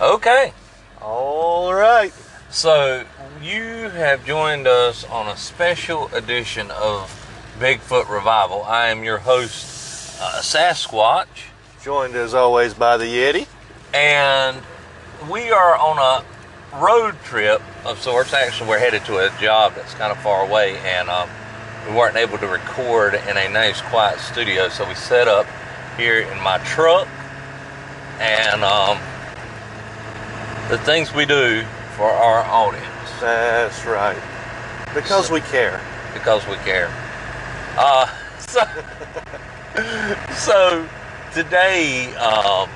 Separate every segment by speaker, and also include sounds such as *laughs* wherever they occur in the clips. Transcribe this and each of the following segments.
Speaker 1: Okay.
Speaker 2: All right.
Speaker 1: So you have joined us on a special edition of Bigfoot Revival. I am your host, uh, Sasquatch,
Speaker 2: Joined as always by the Yeti.
Speaker 1: and we are on a road trip of sorts. Actually, we're headed to a job that's kind of far away, and um, we weren't able to record in a nice, quiet studio, so we set up here in my truck. And um, the things we do for our audience.
Speaker 2: That's right. Because we care.
Speaker 1: because we care. Uh, *laughs* so, so today, um,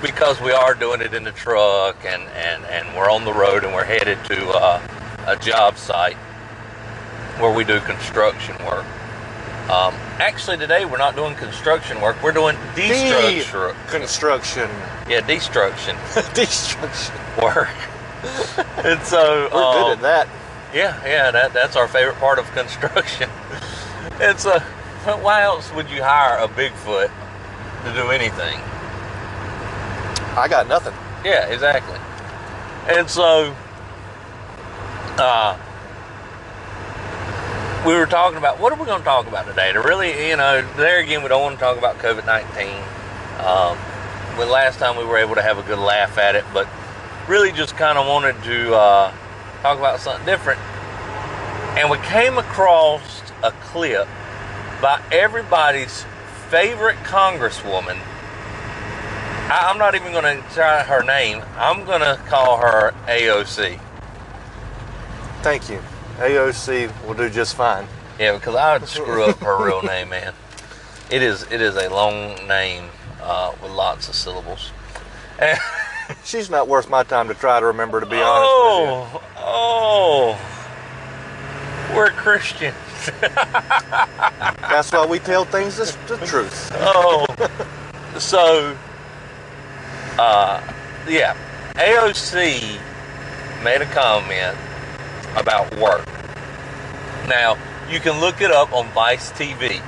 Speaker 1: because we are doing it in the truck and, and, and we're on the road and we're headed to uh, a job site where we do construction work. Um, actually, today we're not doing construction work. We're doing destruction.
Speaker 2: Construction.
Speaker 1: Yeah, destruction *laughs*
Speaker 2: Destruction.
Speaker 1: work. and so
Speaker 2: We're
Speaker 1: um,
Speaker 2: good at that.
Speaker 1: Yeah, yeah, that, that's our favorite part of construction. *laughs* it's a. Why else would you hire a Bigfoot to do anything?
Speaker 2: I got nothing.
Speaker 1: Yeah, exactly. And so, uh, we were talking about what are we going to talk about today? To really, you know, there again, we don't want to talk about COVID nineteen. Um, when last time we were able to have a good laugh at it, but really just kind of wanted to uh, talk about something different. And we came across a clip by everybody's favorite congresswoman. I, I'm not even going to try her name. I'm going to call her AOC.
Speaker 2: Thank you. AOC will do just fine.
Speaker 1: Yeah, because I would screw up her real name, man. It is it is a long name uh, with lots of syllables. And, *laughs*
Speaker 2: She's not worth my time to try to remember, to be honest
Speaker 1: oh, oh, we're Christians. *laughs*
Speaker 2: That's why we tell things the, the truth.
Speaker 1: oh, so, uh, yeah, AOC made a comment about work. Now, you can look it up on Vice TV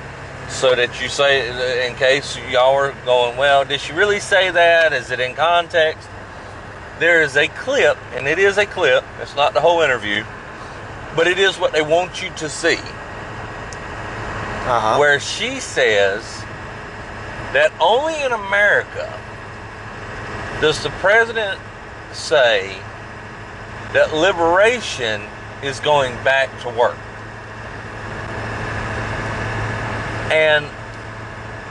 Speaker 1: so that you say, in case y'all are going, well, did she really say that? Is it in context? There is a clip, and it is a clip, it's not the whole interview, but it is what they want you to see
Speaker 2: Uh-huh.
Speaker 1: where she says that only in America does the president say that liberation is going back to work. And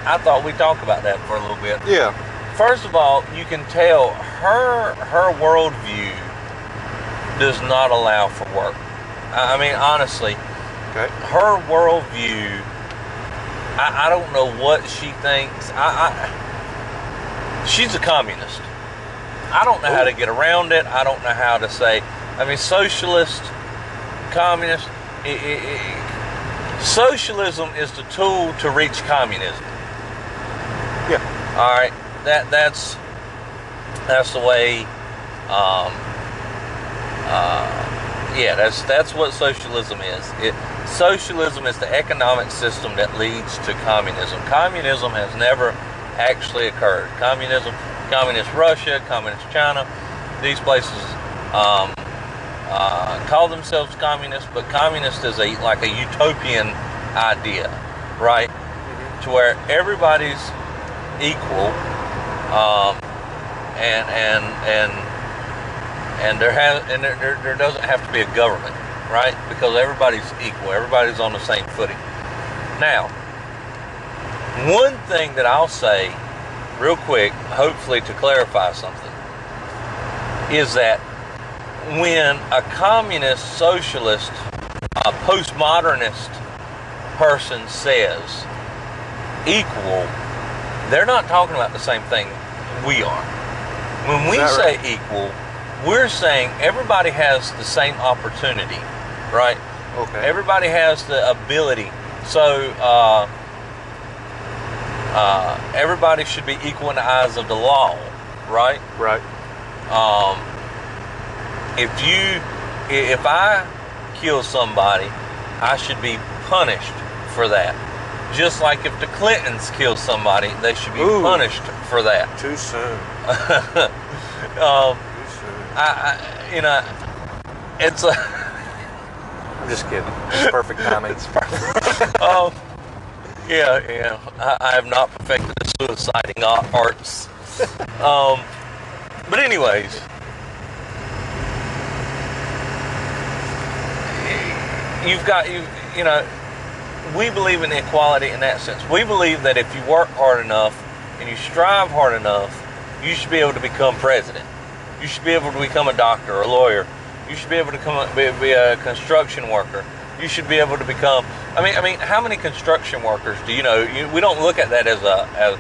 Speaker 1: I thought we'd talk about that for a little bit.
Speaker 2: Yeah.
Speaker 1: First of all, you can tell her her worldview does not allow for work. I mean, honestly,
Speaker 2: Okay.
Speaker 1: her worldview, I, I don't know what she thinks. I, I she's a communist. I don't know how to get around it. I don't know how to say. I mean, socialist, communist. i i i socialism is the tool to reach communism.
Speaker 2: Yeah.
Speaker 1: All right, that that's that's the way. Um, uh, yeah, that's that's what socialism is. It socialism is the economic system that leads to communism. Communism has never actually occurred. Communism, communist Russia, communist China, these places um, uh, call themselves communist, but communist is a like a utopian idea, right? To where everybody's equal, um, and and and and there has and there, there, there doesn't have to be a government, right? Because everybody's equal, everybody's on the same footing. Now, one thing that I'll say, real quick, hopefully to clarify something, is that when a communist, socialist, a postmodernist person says equal, they're not talking about the same thing we are. When we say equal, we're saying everybody has the same opportunity, right?
Speaker 2: Okay.
Speaker 1: Everybody has the ability. So, uh, uh, everybody should be equal in the eyes of the law, right?
Speaker 2: right.
Speaker 1: Um, if you, i- if I kill somebody, I should be punished for that. Just like if the Clintons kill somebody, they should be
Speaker 2: Ooh.
Speaker 1: punished for that.
Speaker 2: Too soon. *laughs*
Speaker 1: um,
Speaker 2: You should.
Speaker 1: I, I, you know, it's a.
Speaker 2: I'm just kidding. It's perfect timing. *laughs*
Speaker 1: um, yeah, yeah. I, I have not perfected the suiciding arts. *laughs* Um, but anyways, you've got you. You know, we believe in equality in that sense. We believe that if you work hard enough and you strive hard enough, you should be able to become president. You should be able to become a doctor or a lawyer. You should be able to come be, be a construction worker. You should be able to become. I mean, I mean, how many construction workers do you know? You, we don't look at that as a as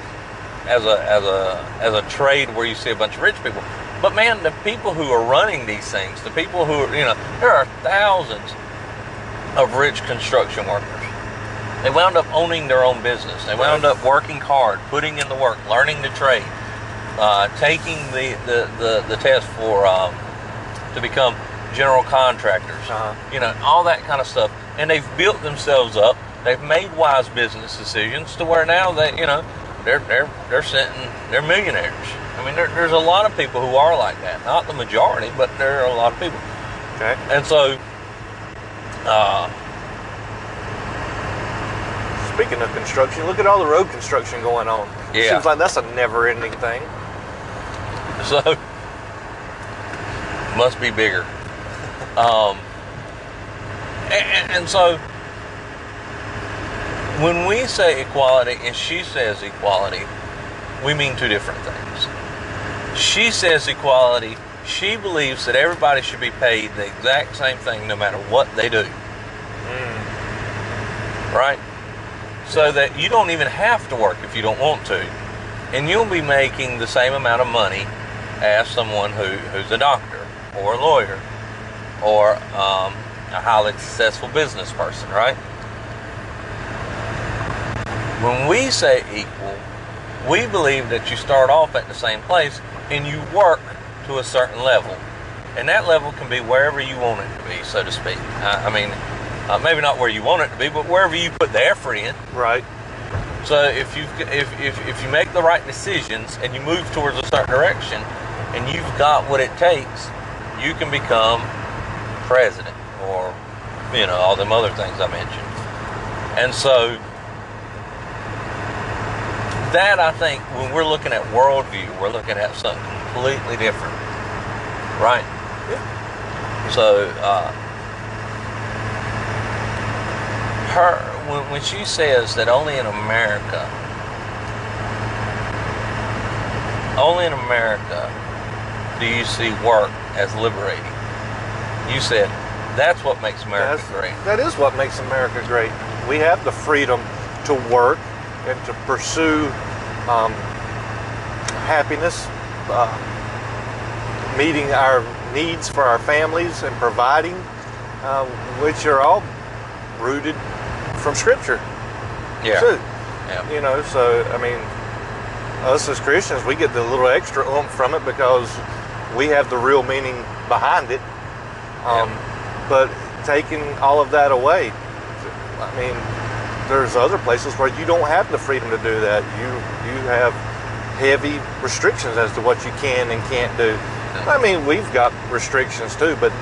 Speaker 1: as a as a as a trade where you see a bunch of rich people. But man, the people who are running these things, the people who are, you know, there are thousands of rich construction workers. They wound up owning their own business. They wound up working hard, putting in the work, learning the trade, uh, taking the, the, the, the test for um, to become general contractors.
Speaker 2: Uh-huh.
Speaker 1: You know, all that kind of stuff. And they've built themselves up. They've made wise business decisions to where now they, you know, they're they're they're sitting, they're millionaires. I mean, there, there's a lot of people who are like that. Not the majority, but there are a lot of people.
Speaker 2: Okay.
Speaker 1: And so, uh,
Speaker 2: Speaking of construction, look at all the road construction going on.
Speaker 1: Yeah.
Speaker 2: Seems like that's a never-ending thing. *laughs*
Speaker 1: So must be bigger. Um, and, and so when we say equality and she says equality, we mean two different things. She says equality. She believes that everybody should be paid the exact same thing no matter what they do. Right? So that you don't even have to work if you don't want to. And you'll be making the same amount of money as someone who, who's a doctor or a lawyer or um, a highly successful business person, right? When we say equal, we believe that you start off at the same place and you work to a certain level. And that level can be wherever you want it to be, so to speak. I, I mean, uh, maybe not where you want it to be, but wherever you put the effort in.
Speaker 2: Right.
Speaker 1: So if you if, if if you make the right decisions and you move towards a certain direction, and you've got what it takes, you can become president or you know all them other things I mentioned. And so that I think when we're looking at worldview, we're looking at something completely different, right?
Speaker 2: Yeah.
Speaker 1: So uh, her when, when she says that only in America, only in America do you see work as liberating. You said that's what makes America
Speaker 2: That's-
Speaker 1: great.
Speaker 2: That is what makes America great. We have the freedom to work and to pursue um, happiness, uh, meeting our needs for our families, and providing, uh, which are all rooted from Scripture.
Speaker 1: Yeah.
Speaker 2: too.
Speaker 1: Yeah.
Speaker 2: You know, so I mean, us as Christians, we get the little extra oomph from it because we have the real meaning behind it. Um, But taking all of that away, I mean, there's other places where you don't have the freedom to do that. You you have heavy restrictions as to what you can and can't do. I mean, we've got restrictions too, but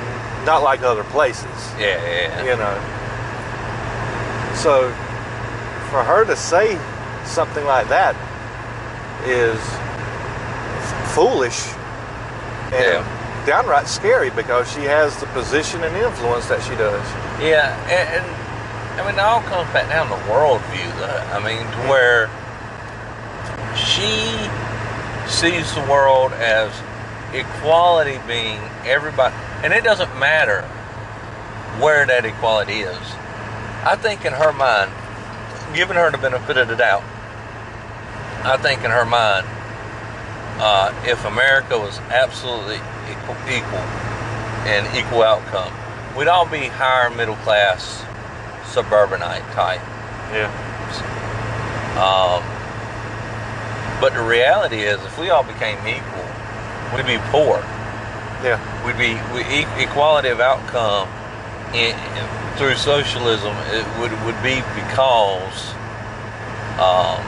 Speaker 2: not like other places
Speaker 1: Yeah, yeah, yeah.
Speaker 2: you know. So for her to say something like that is foolish and downright scary because she has the position and influence that she does.
Speaker 1: Yeah, and, and I mean, it all comes back down to worldview, though. I mean, to mm. where she sees the world as equality being everybody, and it doesn't matter where that equality is. I think in her mind, giving her the benefit of the doubt, I think in her mind, uh, if America was absolutely equal, equal and equal outcome, we'd all be higher middle class suburbanite type.
Speaker 2: Yeah.
Speaker 1: Um, but the reality is, if we all became equal, we'd be poor.
Speaker 2: Yeah.
Speaker 1: We'd be we, equality of outcome in, through socialism. It would would be because um,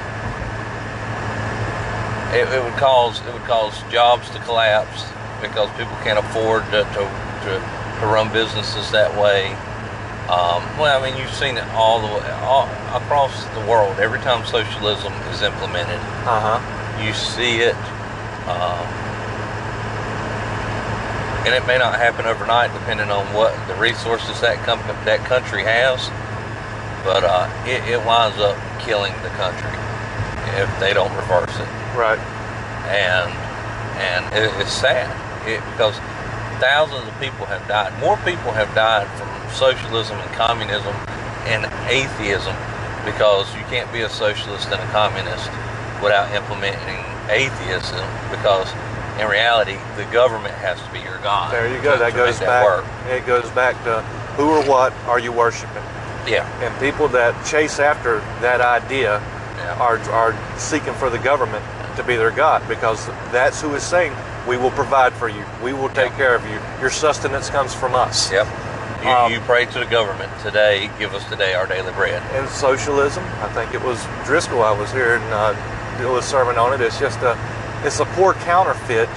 Speaker 1: it, it would cause it would cause jobs to collapse. because people can't afford to, to, to, to run businesses that way. Um, well, I mean, you've seen it all the way all, across the world. Every time socialism is implemented,
Speaker 2: Uh huh.
Speaker 1: you see it, um, and it may not happen overnight, depending on what the resources that company, that country has. But uh, it, it winds up killing the country if they don't reverse it
Speaker 2: Right.
Speaker 1: and and it, it's sad it, because thousands of people have died. More people have died from socialism and communism and atheism because you can't be a socialist and a communist without implementing atheism because in reality the government has to be your god.
Speaker 2: There you go. That goes back.
Speaker 1: work.
Speaker 2: It goes back to who or what are you worshiping?
Speaker 1: Yeah,
Speaker 2: And people that chase after that idea
Speaker 1: yeah,
Speaker 2: are are seeking for the government to be their god because that's who is saying we will provide for you. We will take
Speaker 1: Yeah.
Speaker 2: care of you. Your sustenance comes from us.
Speaker 1: yep. You,
Speaker 2: Um,
Speaker 1: you pray to the government today. Give us today our daily bread.
Speaker 2: And socialism, I think it was Driscoll I was here and uh, do a sermon on it. It's just a it's a poor counterfeit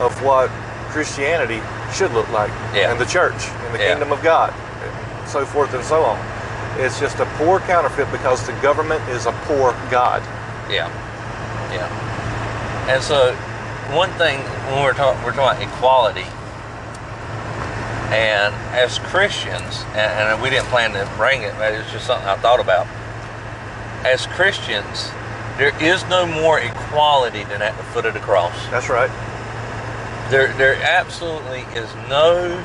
Speaker 2: of what Christianity should look like
Speaker 1: Yeah.
Speaker 2: and the church and the
Speaker 1: Yeah.
Speaker 2: kingdom of God, and so forth and so on. It's just a poor counterfeit because the government is a poor God.
Speaker 1: Yeah, yeah. And so, one thing when we're talking, we're talking about equality, and as Christians, and, and we didn't plan to bring it, but it's just something I thought about. As Christians, there is no more equality than at the foot of the cross.
Speaker 2: That's right.
Speaker 1: There, there absolutely is no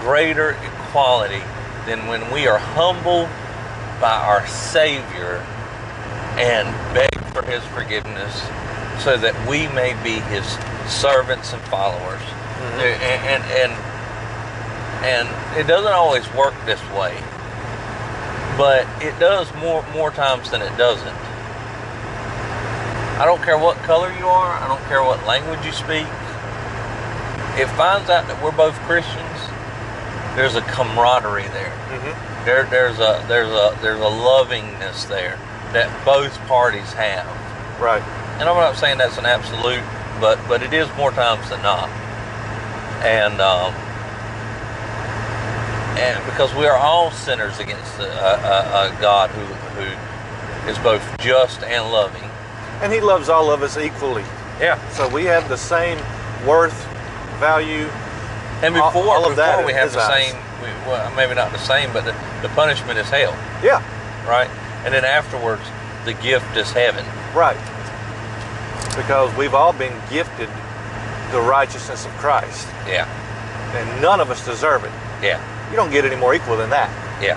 Speaker 1: greater equality than when we are humbled by our Savior and beg for His forgiveness so that we may be His servants and followers. Mm-hmm. There- And, and, and, and it doesn't always work this way, but it does more, more times than it doesn't. I don't care what color you are, I don't care what language you speak it finds out that we're both Christians, there's a camaraderie there.
Speaker 2: hmm
Speaker 1: There, there's a there's a there's a lovingness there that both parties have.
Speaker 2: Right.
Speaker 1: And I'm not saying that's an absolute, but but it is more times than not. And um, and because we are all sinners against a, a, a God who who is both just and loving.
Speaker 2: And He loves all of us equally.
Speaker 1: Yeah.
Speaker 2: So we have the same worth, value.
Speaker 1: And before
Speaker 2: all of that
Speaker 1: we have the
Speaker 2: ours.
Speaker 1: same, we, well, maybe not the same, but the, the punishment is hell.
Speaker 2: Yeah.
Speaker 1: right? And then afterwards, the gift is heaven.
Speaker 2: Right. Because we've all been gifted the righteousness of Christ,
Speaker 1: Yeah,
Speaker 2: and none of us deserve it.
Speaker 1: yeah,
Speaker 2: You don't get any more equal than that.
Speaker 1: yeah.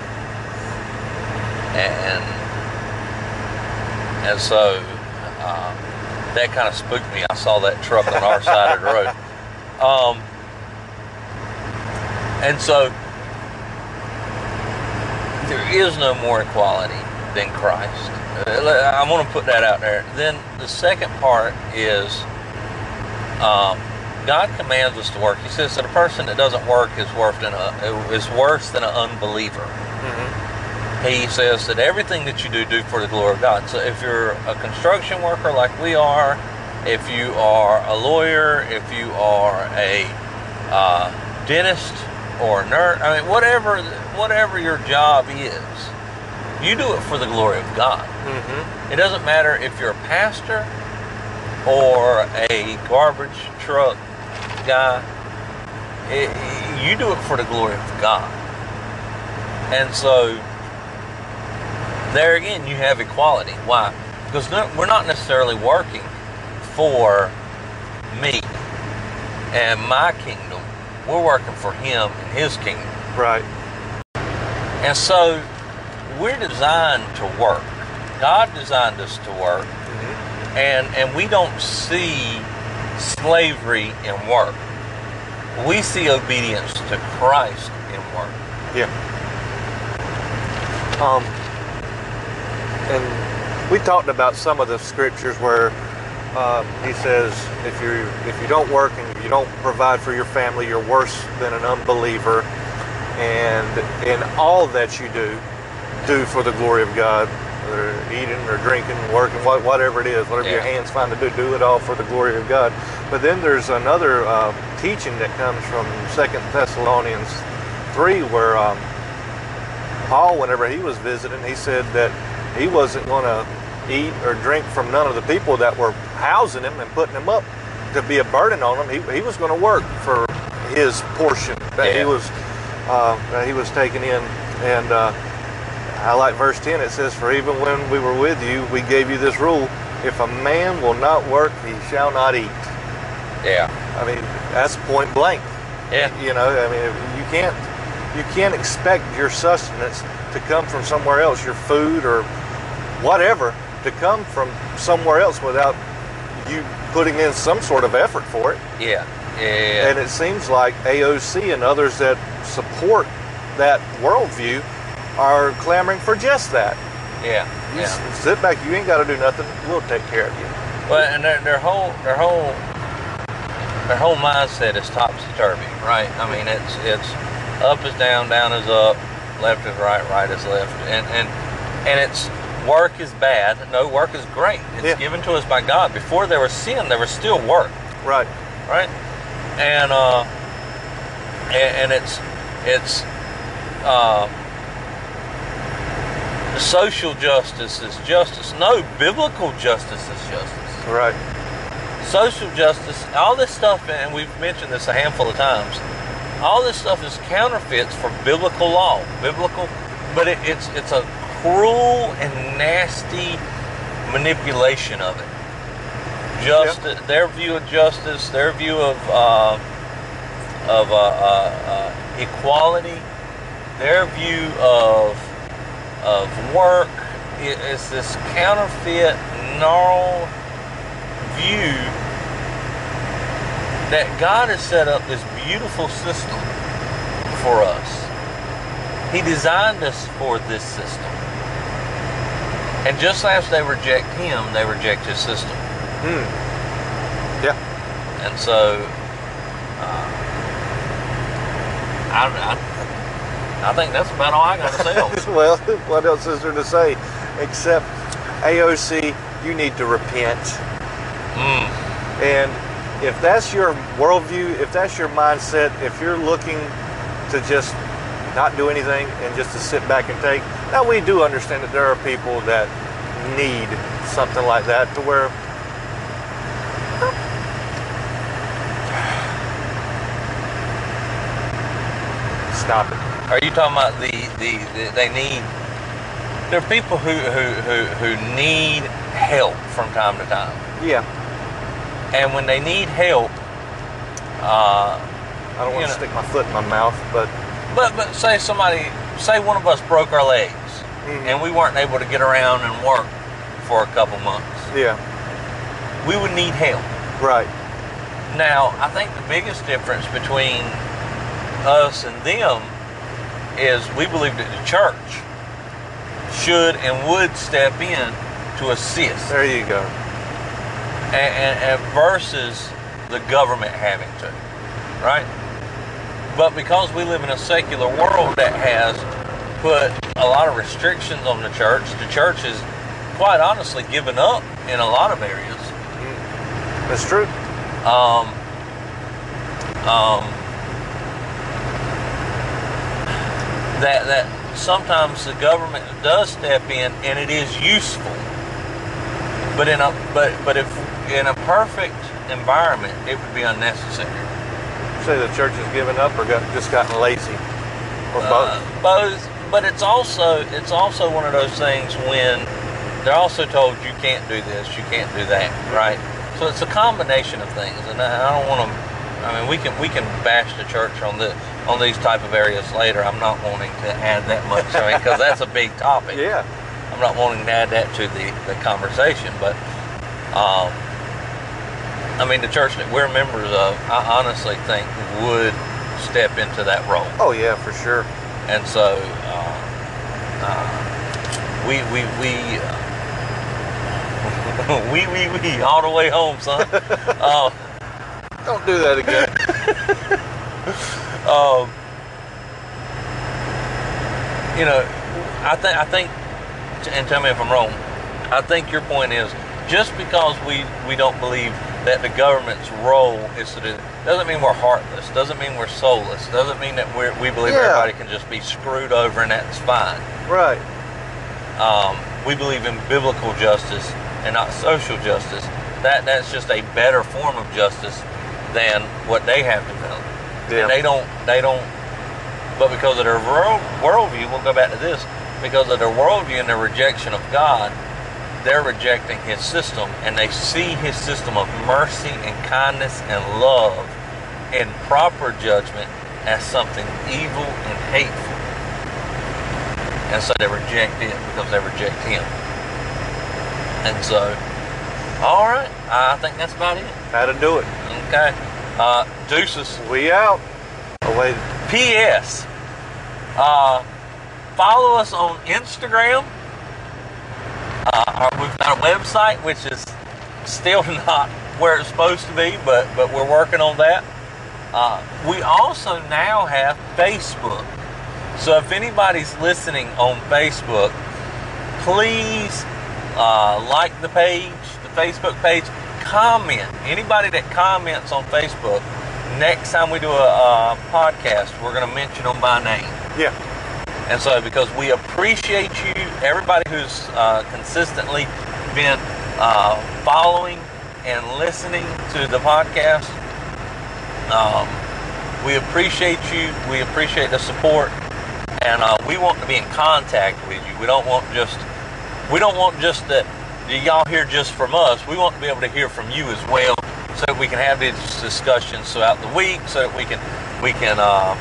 Speaker 1: And and so uh, that kind of spooked me. I saw that truck on our side of the road. *laughs* Um, and so there is no more equality than Christ. I want to put that out there. Then the second part is um, God commands us to work. He says that a person that doesn't work is worse than a is worse than an unbeliever. He says that everything that you do, do for the glory of God. So if you're a construction worker like we are, if you are a lawyer, if you are a uh, dentist or a nurse, I mean, whatever whatever your job is, you do it for the glory of God.
Speaker 2: Mm-hmm.
Speaker 1: It doesn't matter if you're a pastor or a garbage truck guy. It- you do it for the glory of God. And so, there again, you have equality. Why? Because no, we're not necessarily working for me and my kingdom. We're working for Him and His kingdom.
Speaker 2: Right.
Speaker 1: And so, we're designed to work. God designed us to work
Speaker 2: Mm-hmm.
Speaker 1: and and we don't see slavery in work. We see obedience to Christ in work.
Speaker 2: Yeah. Um, and we talked about some of the scriptures where uh, he says, if you if you don't work and you don't provide for your family, you're worse than an unbeliever. And in all that you do, do for the glory of God. Whether eating or drinking, working, whatever it is, whatever your hands find to do, do it all for the glory of God. But then there's another uh, teaching that comes from Second Thessalonians 3 where um, Paul, whenever he was visiting, he said that he wasn't going to eat or drink from none of the people that were housing him and putting him up to be a burden on him. He, he was going to work for his portion that he was uh, that he was taking in. And uh, I like verse 10. It says, "For even when we were with you, we gave you this rule: If a man will not work, he shall not eat."
Speaker 1: Yeah.
Speaker 2: I mean, that's point blank.
Speaker 1: Yeah.
Speaker 2: You know, I mean, you can't you can't expect your sustenance to come from somewhere else, your food or whatever, to come from somewhere else without you putting in some sort of effort for it.
Speaker 1: Yeah. Yeah.
Speaker 2: And it seems like AOC and others that support that worldview are clamoring for just that.
Speaker 1: yeah.
Speaker 2: You
Speaker 1: Yeah.
Speaker 2: sit back, you ain't got to do nothing. We'll take care of you.
Speaker 1: Well, and their, their whole their whole their whole mindset is topsy turvy, right? I mean, it's it's up is down, down is up, left is right, right is left, and and and it's work is bad. No, work is great. It's
Speaker 2: Yeah.
Speaker 1: given to us by God. Before there was sin, there was still work,
Speaker 2: Right.
Speaker 1: right? And uh, and, and it's it's uh, social justice is justice. No, biblical justice is justice
Speaker 2: Right.
Speaker 1: social justice, all this stuff, and we've mentioned this a handful of times. All this stuff is counterfeits for biblical law, biblical, but it, it's it's a cruel and nasty manipulation of it. Justice, their view of justice, their view of uh, of uh, uh, uh, equality, their view of of work It is this counterfeit, gnarled view that God has set up this beautiful system for us. He designed us for this system. And just as they reject Him, they reject His system.
Speaker 2: Hmm. Yeah.
Speaker 1: And so, uh, I, I, I think that's about all I got to say *laughs*
Speaker 2: well, what else is there to say except AOC, you need to repent.
Speaker 1: Mm,
Speaker 2: And if that's your worldview, if that's your mindset, if you're looking to just not do anything and just to sit back and take, now we do understand that there are people that need something like that to where. *sighs* Stop it.
Speaker 1: Are you talking about the, the, the they need? There are people who, who, who, who need help from time to time.
Speaker 2: Yeah.
Speaker 1: And when they need help, uh,
Speaker 2: I don't want to
Speaker 1: know-
Speaker 2: stick my foot in my mouth, but
Speaker 1: but but say somebody, say one of us broke our legs,
Speaker 2: Mhm.
Speaker 1: and we weren't able to get around and work for a couple months,
Speaker 2: yeah,
Speaker 1: we would need help.
Speaker 2: right.
Speaker 1: Now, I think the biggest difference between us and them is we believe that the church should and would step in to assist,
Speaker 2: There you go.
Speaker 1: and, and, and versus the government having to, right? But because we live in a secular world that has put a lot of restrictions on the church, the church has quite honestly given up in a lot of areas.
Speaker 2: That's true.
Speaker 1: Um, um, that that sometimes the government does step in and it is useful. But in a but but if in a perfect environment, it would be unnecessary.
Speaker 2: Say the church has given up or got just gotten lazy, or both.
Speaker 1: Uh, both, but it's also it's also one of those things when they're also told you can't do this, you can't do that, right? So it's a combination of things, and I I don't want to. I mean, we can we can bash the church on the on these type of areas later. I'm not wanting to add that much, I mean, because that's a big topic.
Speaker 2: yeah.
Speaker 1: I'm not wanting to add that to the, the conversation, but um, I mean, the church that we're members of, I honestly think would step into that role.
Speaker 2: Oh yeah, for sure.
Speaker 1: And so uh, uh, we we we, uh, *laughs* we we we all the way home, son. *laughs* uh,
Speaker 2: Don't do that again. *laughs*
Speaker 1: um, you know, I think I think and tell me if I'm wrong. I think your point is just because we we don't believe that the government's role is to do doesn't mean we're heartless. Doesn't mean we're soulless. Doesn't mean that we're, we believe
Speaker 2: Yeah.
Speaker 1: everybody can just be screwed over and that's fine.
Speaker 2: Right.
Speaker 1: Um, we believe in biblical justice and not social justice. That that's just a better form of justice than what they have developed.
Speaker 2: Yeah.
Speaker 1: And they don't they don't but because of their world worldview, we'll go back to this, because of their worldview and their rejection of God, they're rejecting his system and they see his system of mercy and kindness and love and proper judgment as something evil and hateful. And so they reject it because they reject him. And so, all right, I think that's about it.
Speaker 2: How to do it.
Speaker 1: Okay. Uh, deuces.
Speaker 2: We out. Oh wait.
Speaker 1: P.S. Uh, follow us on Instagram. Uh, our- we've got a website which is still *laughs* not where it's supposed to be, but but we're working on that. Uh, we also now have Facebook. So if anybody's listening on Facebook, please uh, like the page, the Facebook page. Comment. Anybody that comments on Facebook, next time we do a, uh podcast, we're going to mention them by name.
Speaker 2: Yeah.
Speaker 1: And so, because we appreciate you, everybody who's uh, consistently been uh, following and listening to the podcast, um, we appreciate you. We appreciate the support, and uh, we want to be in contact with you. We don't want just we don't want just that y'all hear just from us. We want to be able to hear from you as well, so that we can have these discussions throughout the week, so that we can we can uh,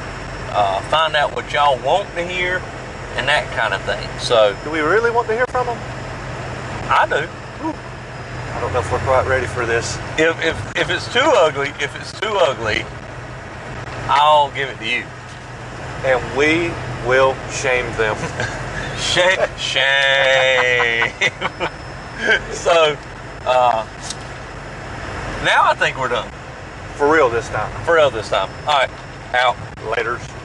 Speaker 1: uh, find out what y'all want to hear and that kind of thing. So
Speaker 2: Do we really want to hear from them?
Speaker 1: I do.
Speaker 2: I don't know if we're quite ready for this.
Speaker 1: If if if it's too ugly, if it's too ugly, I'll give it to you.
Speaker 2: And we will shame them. *laughs*
Speaker 1: Shame. Shame. *laughs* so, uh, now I think we're done
Speaker 2: for real this time.
Speaker 1: for real this time. All right, out.
Speaker 2: Laters.